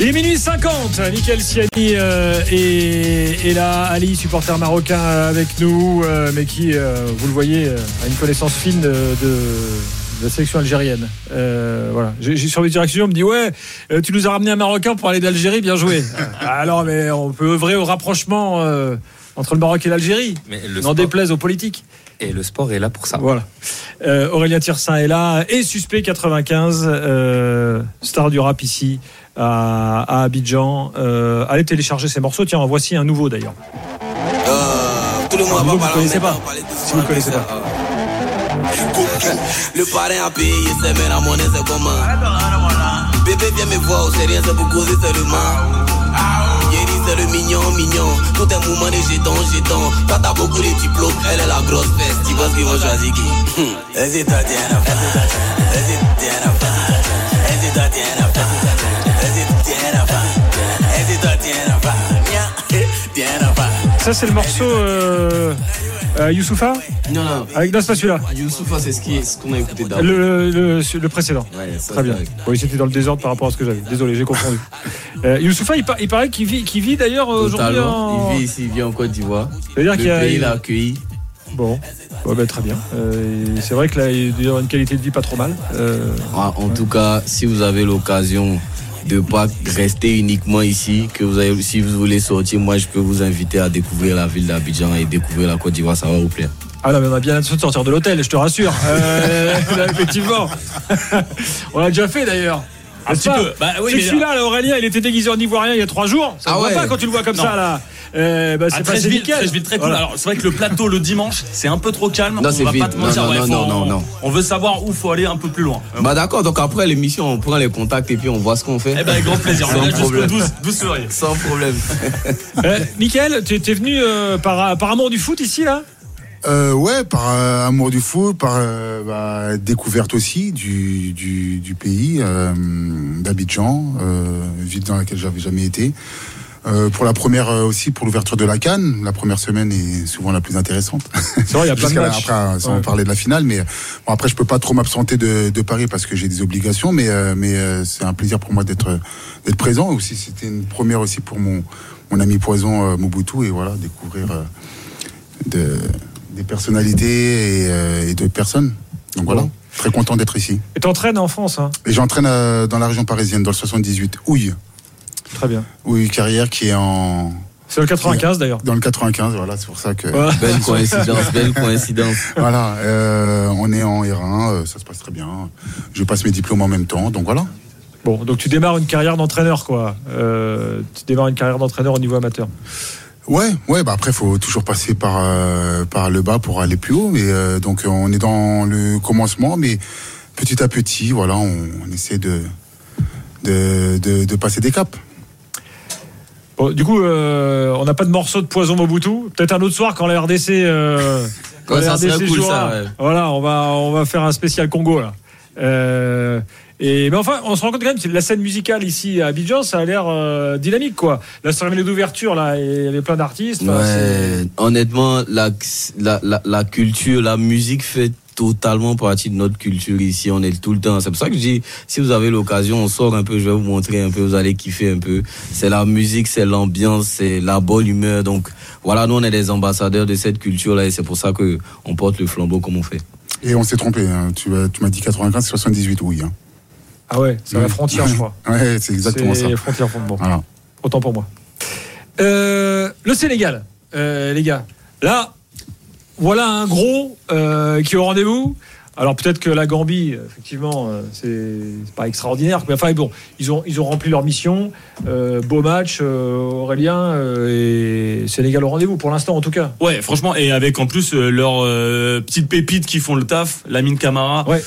Il est minuit 50. Michael Siani euh, est, est là. Ali, supporter marocain avec nous, euh, mais qui, euh, vous le voyez, euh, a une connaissance fine de, de- de la sélection algérienne. Euh, voilà. J'ai j'ai sur les directions, on me dit ouais, euh, tu nous as ramené un Marocain pour parler d'Algérie, bien joué. Alors, mais on peut œuvrer au rapprochement euh, entre le Maroc et l'Algérie. Mais le N'en déplaise aux politiques. Et le sport est là pour ça. Voilà. Euh, Aurélien Tirsin est là et suspect 95, euh, star du rap ici à, à Abidjan. Euh, allez télécharger ces morceaux. Tiens, en voici un nouveau d'ailleurs. Euh, tout le monde Vous, parler connaissez pas. même Si vous connaissez pas. Le parrain a payé, c'est mais la monnaie c'est comment? Bébé viens me voir, c'est rien, c'est pour causer seulement Yeri c'est le mignon, mignon Tout est mouvement de jetons, jetons Toi t'as beaucoup de diplômes, elle est la grosse fesse Tu penses qu'ils vont choisir qui Hum. Ça, c'est le morceau euh, euh, Youssoufa Non, non. Avec, Non, c'est pas celui-là. Youssoufa, c'est ce qui- ce qu'on a écouté d'avant. Le, le, le précédent. Ouais, ça, Très bien. Oui, c'était dans le désordre par rapport à ce que j'avais. Désolé, j'ai confondu. Euh, Youssoufa, il, par- il paraît qu'il vit, qu'il vit d'ailleurs aujourd'hui Totalement. en. Il vit ici, il vit en Côte d'Ivoire. C'est-à-dire qu'il a. l'a accueilli. Bon, Ouais, bah, très bien. Euh, c'est vrai que là, il y a une qualité de vie pas trop mal. Euh, Ah, En tout cas, si vous avez l'occasion de pas rester uniquement ici, que vous avez, si vous voulez sortir, moi je peux vous inviter à découvrir la ville d'Abidjan et découvrir la Côte d'Ivoire, ça va vous plaire. Ah non, mais on a bien l'intention de sortir de l'hôtel, je te rassure. Euh, là, effectivement. on l'a déjà fait d'ailleurs. Un petit peu. Bah oui, C'est mais- celui-là, là, Aurélien, il était déguisé en ivoirien il y a trois jours. Ça Ah ne va ouais. pas quand tu le vois comme Non. ça, là. Euh, bah, Ah, c'est très passé vite, nickel. très vite, très cool. Voilà. Alors, c'est vrai que le plateau le dimanche, c'est un peu trop calme. Non, on c'est va vite. pas te Non, mentir. non, ouais, non, faut- non, non, non. On veut savoir où faut aller un peu plus loin. Euh, Bah d'accord, donc après l'émission, on prend les contacts et puis on voit ce qu'on fait. Eh ben, avec grand plaisir. On Sans est là jusqu'au problème. 12, 12 février. Sans problème. Euh, Mickaël, tu es venu euh, par, par amour du foot ici, là? Euh, ouais, par euh, amour du foot, par euh, bah, découverte aussi du, du, du pays, euh, d'Abidjan, euh, ville dans laquelle j'avais jamais été. Euh, pour la première euh, aussi, pour l'ouverture de la Cannes, la première semaine est souvent la plus intéressante. C'est vrai, il y a plein de matchs. après, sans Ouais. parler de la finale, mais bon, après je peux pas trop m'absenter de, de Paris parce que j'ai des obligations, mais euh, mais c'est un plaisir pour moi d'être d'être présent aussi. C'était une première aussi pour mon mon ami Poison Mobutu et voilà découvrir de, des personnalités et, et d'autres personnes. Donc voilà, très content d'être ici. Et t'entraînes en France, hein? Et j'entraîne dans la région parisienne, dans le 78, Houille, Très bien. Houille carrière qui est en C'est le 95 d'ailleurs. dans le 95. Voilà, c'est pour ça que Ouais. Belle coïncidence, belle coïncidence. voilà, euh, on est en R1, euh, ça se passe très bien. Je passe mes diplômes en même temps, donc voilà. Bon, donc tu démarres une carrière d'entraîneur, quoi. Euh, tu démarres une carrière d'entraîneur au niveau amateur. Ouais, ouais, bah après faut toujours passer par euh, par le bas pour aller plus haut, mais euh, donc on est dans le commencement, mais petit à petit, voilà, on, on essaie de de, de de passer des caps. Bon, du coup, euh, on n'a pas de morceau de poison Mobutu. Peut-être un autre soir quand la RDC. Euh, quand Ouais, la serait cool, jouera. ça, ouais. Voilà, on va on va faire un spécial Congo là. Euh, et mais enfin, on se rend compte quand même que la scène musicale ici à Abidjan, ça a l'air euh, dynamique quoi. La cérémonie d'ouverture là, il y avait plein d'artistes. Ouais, honnêtement, la, la, la, la culture, la musique fait totalement partie de notre culture ici. On est tout le temps. C'est pour ça que je dis, si vous avez l'occasion, on sort un peu, je vais vous montrer un peu, vous allez kiffer un peu. C'est la musique, c'est l'ambiance, c'est la bonne humeur. Donc voilà, nous on est des ambassadeurs de cette culture-là et c'est pour ça que on porte le flambeau comme on fait. Et on s'est trompé. hein. Tu, as- tu m'as dit 95, c'est 78, oui. Hein. Ah ouais, c'est la frontière, je crois. Ouais, c'est exactement ça. C'est frontière, bon. Voilà. Autant pour moi. Euh, le Sénégal, euh, les gars. Là, voilà un gros euh, qui est au rendez-vous. Alors peut-être que la Gambie, effectivement, euh, c'est pas extraordinaire, mais enfin bon, ils ont ils ont rempli leur mission. Euh, beau match, euh, Aurélien euh, et Sénégal au rendez-vous pour l'instant en tout cas. Ouais, franchement, et avec en plus leurs petites pépites qui font le taf, Lamine Camara, Ouais.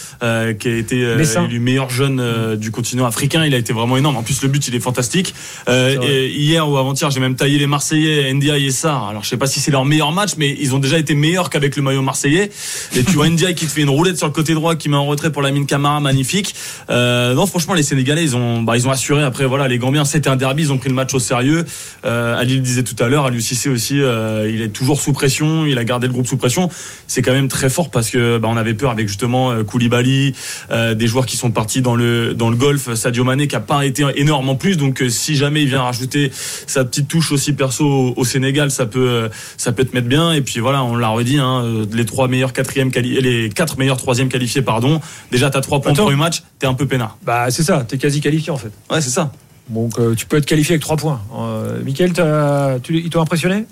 qui a été élu meilleur jeune du continent africain, il a été vraiment énorme. En plus, le but, il est fantastique. Et hier ou avant-hier, j'ai même taillé les Marseillais, Ndiaye et Sarr. Alors, je sais pas si c'est leur meilleur match, mais ils ont déjà été meilleurs qu'avec le maillot marseillais. Et tu vois qui te fait une roulette sur le côté droit qui met en retrait pour la mine Camara, magnifique. Euh, non, franchement, les Sénégalais, ils ont, bah, ils ont assuré. Après, voilà, les Gambiens, c'était un derby, ils ont pris le match au sérieux. Euh, Ali le disait tout à l'heure, Aliou Cissé aussi, euh, il est toujours sous pression, il a gardé le groupe sous pression. C'est quand même très fort parce que bah, on avait peur avec justement euh, Koulibaly, des joueurs qui sont partis dans le dans le golf, Sadio Mané qui a pas été énorme en plus. Donc, si jamais il vient rajouter sa petite touche aussi perso au, Sénégal, ça peut ça peut te mettre bien. Et puis voilà, on l'a redit, hein, les trois meilleurs quatrièmes les quatre meilleurs troisième qualifiés, pardon. Déjà, t'as trois points Attends. au premier match, t'es un peu peinard. Bah, c'est ça, t'es quasi qualifié en fait. Ouais, c'est ça. Donc, euh, tu peux être qualifié avec 3 points. Euh, Mickaël, t'as- tu, ils t'ont impressionné?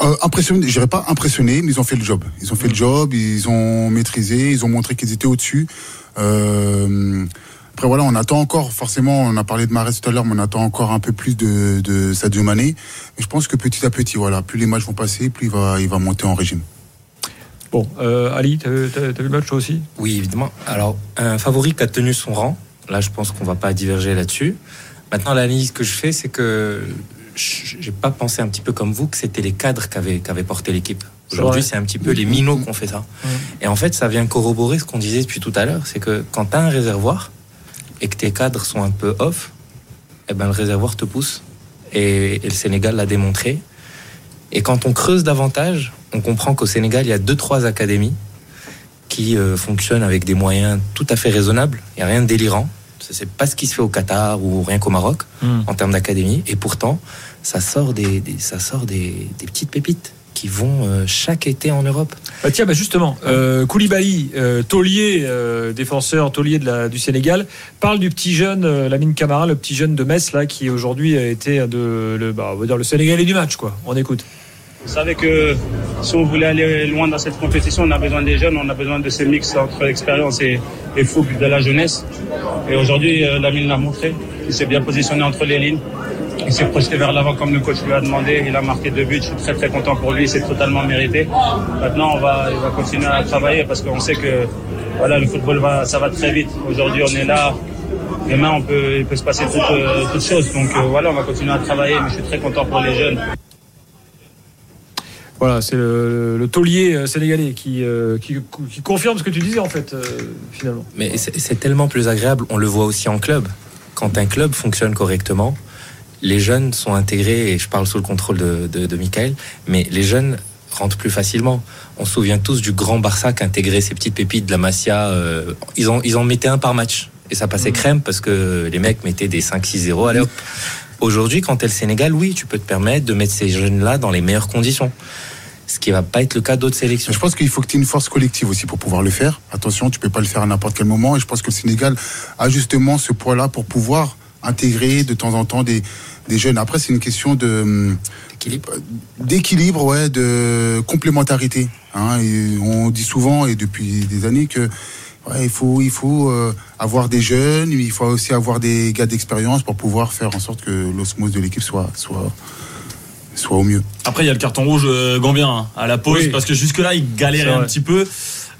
Euh, impressionné, je dirais pas impressionné, mais ils ont fait le job. Ils ont fait le job, ils ont maîtrisé, ils ont montré qu'ils étaient au-dessus. Euh, après voilà, on attend encore, forcément, on a parlé de Marais tout à l'heure, mais on attend encore un peu plus de, de Sadio Mané. Mais je pense que petit à petit, voilà, plus les matchs vont passer, plus il va, il va monter en régime. Bon, euh, Ali, t'as t'as- t'as vu le match toi aussi? Oui, évidemment. Alors, un favori qui a tenu son rang, là, je pense qu'on va pas diverger là-dessus. Maintenant, l'analyse que je fais, c'est que j'ai pas pensé un petit peu comme vous que c'était les cadres qui avaient, qui avaient porté l'équipe. Aujourd'hui, c'est un petit peu les minots qui ont fait ça. Ouais. Et en fait, ça vient corroborer ce qu'on disait depuis tout à l'heure, c'est que quand tu as un réservoir et que tes cadres sont un peu off, eh ben, le réservoir te pousse. Et, et le Sénégal l'a démontré. Et quand on creuse davantage, on comprend qu'au Sénégal, il y a deux, trois académies qui euh, fonctionnent avec des moyens tout à fait raisonnables. Il n'y a rien de délirant. Ce n'est pas ce qui se fait au Qatar ou rien qu'au Maroc en termes d'académie. Et pourtant, ça sort des, des- ça sort des, des petites pépites qui vont euh, chaque été en Europe. Bah tiens, bah justement, euh, Koulibaly, euh, taulier, euh, défenseur taulier de la, du Sénégal, parle du petit jeune euh, Lamine Camara, le petit jeune de Metz là, qui aujourd'hui a été de, le, bah, on va dire le Sénégalais du match, quoi. On écoute. Vous savez que si on voulait aller loin dans cette compétition, on a besoin des jeunes, on a besoin de ce mix entre l'expérience et, et foot de la jeunesse. Et aujourd'hui, euh, Lamine l'a montré. Il s'est bien positionné entre les lignes. Il s'est projeté vers l'avant comme le coach lui a demandé. Il a marqué deux buts. Je suis très très content pour lui. C'est totalement mérité. Maintenant, on va, il va continuer à travailler parce qu'on sait que voilà, le football va, ça va très vite. Aujourd'hui, on est là. Demain, on peut, il peut se passer euh, toutes choses. Donc euh, voilà, on va continuer à travailler. Mais je suis très content pour les jeunes. Voilà, c'est le, le taulier euh, sénégalais qui, euh, qui, qui confirme ce que tu disais en fait, euh, finalement. Mais c'est c'est tellement plus agréable. On le voit aussi en club. Quand un club fonctionne correctement, les jeunes sont intégrés, et je parle sous le contrôle de, de, de Michael, mais les jeunes rentrent plus facilement. On se souvient tous du grand Barça qui intégrait ces petites pépites de la Masia. euh, ils, en, ils en mettaient un par match. Et ça passait crème parce que les mecs mettaient des 5-6-0. Allez hop. Aujourd'hui, quand t'es le Sénégal, oui, tu peux te permettre de mettre ces jeunes-là dans les meilleures conditions. Ce qui va pas être le cas d'autres sélections. Je pense qu'il faut que tu aies une force collective aussi pour pouvoir le faire. Attention, tu peux pas le faire à n'importe quel moment. Et je pense que le Sénégal a justement ce poids-là pour pouvoir intégrer de temps en temps des, des jeunes. Après, c'est une question de hum, Équilibre. d'équilibre, ouais, de complémentarité. Hein. Et on dit souvent et depuis des années que ouais, il faut, il faut euh, avoir des jeunes, mais il faut aussi avoir des gars d'expérience pour pouvoir faire en sorte que l'osmose de l'équipe soit, soit, soit au mieux. Après, il y a le carton rouge euh, gambien hein, à la pause Oui. parce que jusque-là, il galérait un petit peu.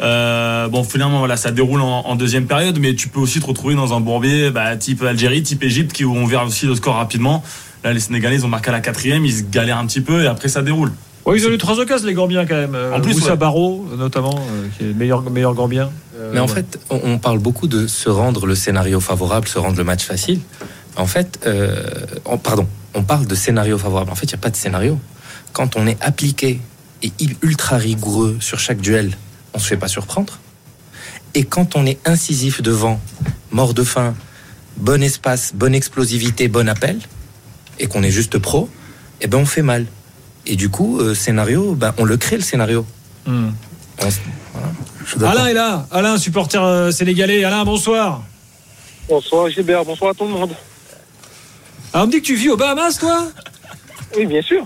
Euh, bon, finalement, voilà, ça déroule en, en deuxième période, mais tu peux aussi te retrouver dans un bourbier bah, type Algérie, type Égypte, qui où on verra aussi le score rapidement. Là, les Sénégalais, ils ont marqué à la quatrième, ils galèrent un petit peu et après, ça déroule. Ouais, ils ont eu trois occasions, les Gambiens, quand même. Euh, En plus, Moussa ouais. Barro, notamment, euh, qui est le meilleur, meilleur Gambien. Euh, Mais en ouais. fait, on, on parle beaucoup de se rendre le scénario favorable, se rendre le match facile. En fait, euh, on- pardon, on parle de scénario favorable. En fait, il n'y a pas de scénario. Quand on est appliqué et ultra rigoureux sur chaque duel, on se fait pas surprendre. Et quand on est incisif devant, mort de faim, bon espace, bonne explosivité, bon appel, et qu'on est juste pro, eh ben on fait mal. Et du coup, euh, scénario, ben on le crée le scénario. Hmm. On. Alain est là. Alain, supporter euh, sénégalais. Alain, bonsoir. Bonsoir Gilbert, bonsoir à tout le monde. Ah, on me dit que tu vis aux Bahamas, toi Oui, bien sûr.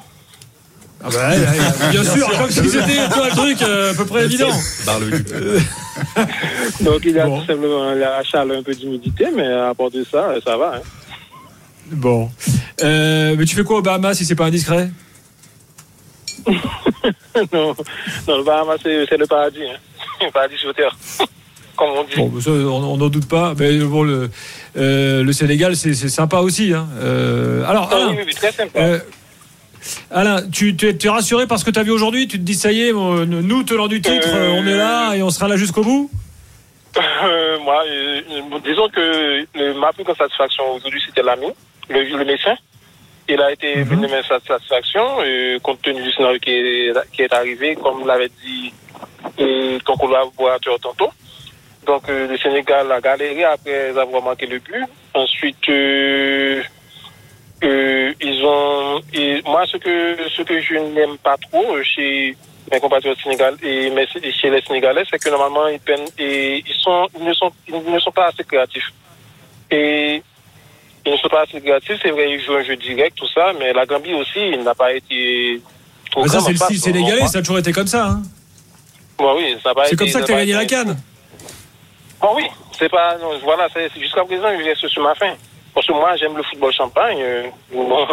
Ah bah, ouais, ouais, bien sûr, comme si c'était toi, le truc euh, à peu près évident. Donc il y a Bon. tout simplement la chaleur, un peu d'humidité, mais à part de ça, ça va. hein. Bon. Euh, mais tu fais quoi aux Bahamas si c'est pas indiscret non, non, le Bahamas, c'est le paradis. Hein. Le paradis sur terre, comme on dit. Bon, ça, on n'en doute pas. Mais bon, le, le Sénégal, c'est sympa aussi. Hein. Euh, alors, Ah Alain, oui, oui, oui, très sympa. euh, Alain, tu tu es, tu es rassuré par ce que tu as vu aujourd'hui Tu te dis, ça y est, nous, tenants du titre, Euh, euh, on est là et on sera là jusqu'au bout? Euh, moi, euh, euh, disons que le- ma plus grande satisfaction aujourd'hui, c'était l'ami, le, le médecin. Il a été Mhm. venu de sa satisfaction, euh, compte tenu du scénario qui est, qui est arrivé, comme l'avait dit euh, ton collaborateur tantôt. Donc, euh, le Sénégal a galéré après avoir manqué le but. Ensuite, euh, euh, ils ont. Et moi, ce que, ce que je n'aime pas trop chez mes compatriotes sénégalais et mais chez les Sénégalais, c'est que normalement, ils, peinent, et ils, sont, ils, ne sont, ils ne sont pas assez créatifs. Et ils ne sont pas assez créatifs, c'est vrai, ils jouent un jeu direct, tout ça, mais la Gambie aussi, il n'a pas été trop Mais ça, c'est le style sénégalais, ça a toujours été comme ça. hein. Oui, ça C'est comme ça que a t'as pas gagné la canne. Bon, oui, c'est pas. non, voilà, jusqu'à présent, je reste sur ma fin. Parce que moi, j'aime le football champagne. euh, bon,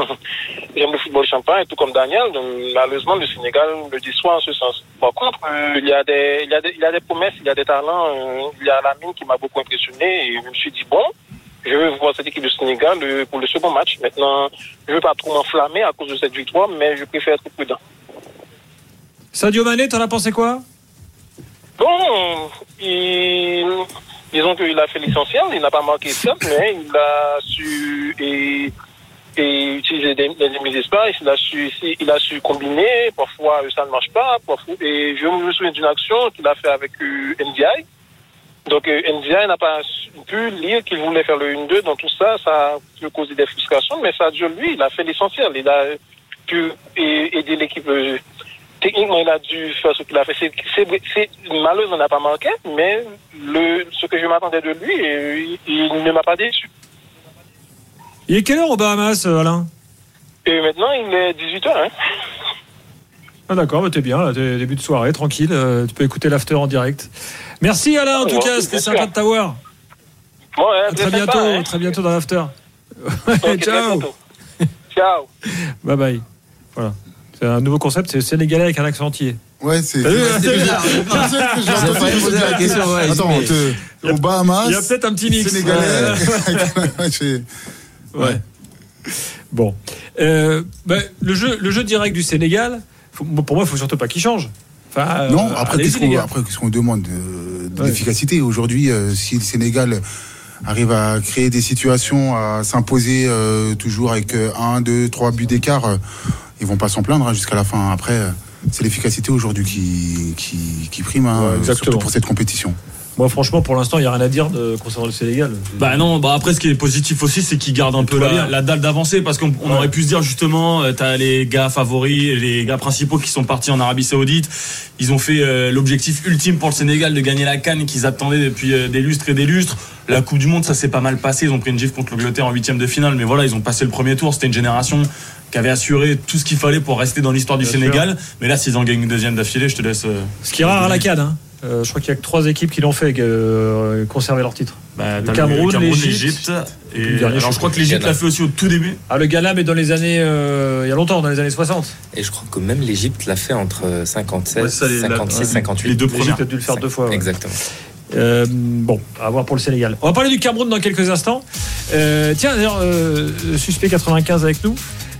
j'aime le football champagne, tout comme Daniel. Donc, malheureusement, le Sénégal me déçoit en ce sens. Par contre, euh, il, y a des, il, y a des, il y a des promesses, il y a des talents. euh, il y a la mine qui m'a beaucoup impressionné. Et je me suis dit, bon, je veux voir cette équipe du Sénégal pour le second match. Maintenant, je veux pas trop m'enflammer à cause de cette victoire, mais je préfère être prudent. Sadio Mané, t'en as pensé quoi? Bon, il, qu'il a fait l'essentiel, il n'a pas marqué ça, mais il a su et, et utiliser des, des demi-espaces, il a su, il a su combiner, parfois euh, ça ne marche pas, et je me souviens d'une action qu'il a fait avec euh, NDI. Donc euh, NDI n'a pas pu lire qu'il voulait faire le 1-2, donc tout ça, ça peut causer des frustrations, mais Sadio, lui, il a fait l'essentiel, il a pu a- aider l'équipe techniquement, il a dû faire ce qu'il a fait. C'est, malheureusement, il n'a pas manqué, mais le, ce que je m'attendais de lui, il, il ne m'a pas déçu. Il est quelle heure aux Bahamas, euh, Alain? Et maintenant, il est 18h. Hein. Ah d'accord, bah t'es bien, t'es début de soirée, tranquille, euh, tu peux écouter l'after en direct. Merci Alain, en tout bon, cas, c'était sympa de t'avoir. Bon, À très bientôt, hein. très bientôt dans l'after. Ok, très Ciao. Ciao. bye bye. Voilà, un nouveau concept, c'est sénégalais avec un accent entier. Ouais, c'est. C'est Attends, au Bahamas. Il y a peut-être un petit mix. Sénégalais. C'est- Ouais. Bon. Euh, bah, le, jeu, le jeu direct du Sénégal, faut- pour moi, il faut surtout pas qu'il change. Enfin, Non, euh, après, qu'est-ce qu'on après, qu'est-ce qu'on demande de, de Ouais. l'efficacité Aujourd'hui, euh, si le Sénégal arrive à créer des situations, à s'imposer euh, toujours avec euh, un, deux, trois buts d'écart, euh, ils vont pas s'en plaindre hein, jusqu'à la fin. Après, euh, c'est l'efficacité aujourd'hui qui, qui, qui prime, hein, Ouais, exactement. surtout pour cette compétition. Moi, franchement, pour l'instant, il n'y a rien à dire de, concernant le Sénégal. Bah non, bah après ce qui est positif aussi, c'est qu'ils gardent un peu la, dalle d'avancée parce qu'on Ouais. aurait pu se dire justement, euh, t'as les gars favoris, les gars principaux qui sont partis en Arabie Saoudite. Ils ont fait euh, l'objectif ultime pour le Sénégal de gagner la canne qu'ils attendaient depuis euh, des lustres et des lustres. La Coupe du Monde, ça s'est pas mal passé. Ils ont pris une gifle contre l'Angleterre en huitième de finale, mais voilà, ils ont passé le premier tour. C'était une génération qui avait assuré tout ce qu'il fallait pour rester dans l'histoire du Bien Sénégal. Mais là, s'ils en gagnent une deuxième d'affilée, je te laisse. euh, Ce qui est rare à la CAN. Hein. Euh, je crois qu'il y a que trois équipes qui l'ont fait, euh, conserver leur titre. bah, Le Cameroun, l'Égypte, l'Égypte. et alors, je crois que l'Égypte l'a fait aussi au tout début. Ah, le Ghana, mais dans les années. euh, il y a longtemps, dans les années 60. Et je crois que même l'Égypte l'a fait entre 57, Ouais, ça, les- la- 56, ouais, 58. les deux L'Égypte premières. a dû le faire deux fois. ouais. Exactement. Euh, bon, à voir pour le Sénégal. On va parler du Cameroun dans quelques instants. Euh, tiens, d'ailleurs, euh, suspect 95 avec nous.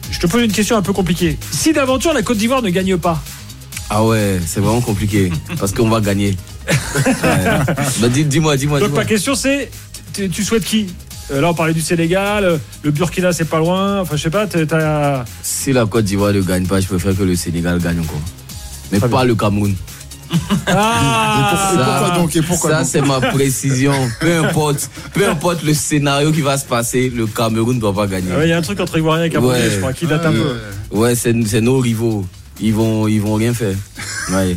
Je te pose une question un peu compliquée. Si d'aventure la Côte d'Ivoire ne gagne pas, Ah ouais, c'est vraiment compliqué. Parce qu'on va gagner. Ouais. Bah, dis- dis-moi, dis-moi, donc dis-moi. ma question c'est, tu, tu souhaites qui? Euh, Là, on parlait du Sénégal, euh, le Burkina, c'est pas loin. Enfin, je sais pas, t'as-. Si la Côte d'Ivoire ne gagne pas, je préfère que le Sénégal gagne encore. Mais pas le Cameroun. Ah Et pourquoi donc Et pourquoi ça, donc c'est ma précision. Peu importe, peu importe le scénario qui va se passer, le Cameroun ne doit pas gagner. Ah ouais, Il y a un truc entre Ivoiriens et Camerounais, Ouais. je crois, qui date un peu. Ouais, c'est c'est nos rivaux. Ils vont, ils vont rien faire. Ouais.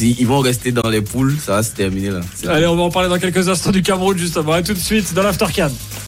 Ils vont rester dans les poules, ça va se terminer là. Allez, on va en parler dans quelques instants du Cameroun, justement. À tout de suite dans l'Aftercan.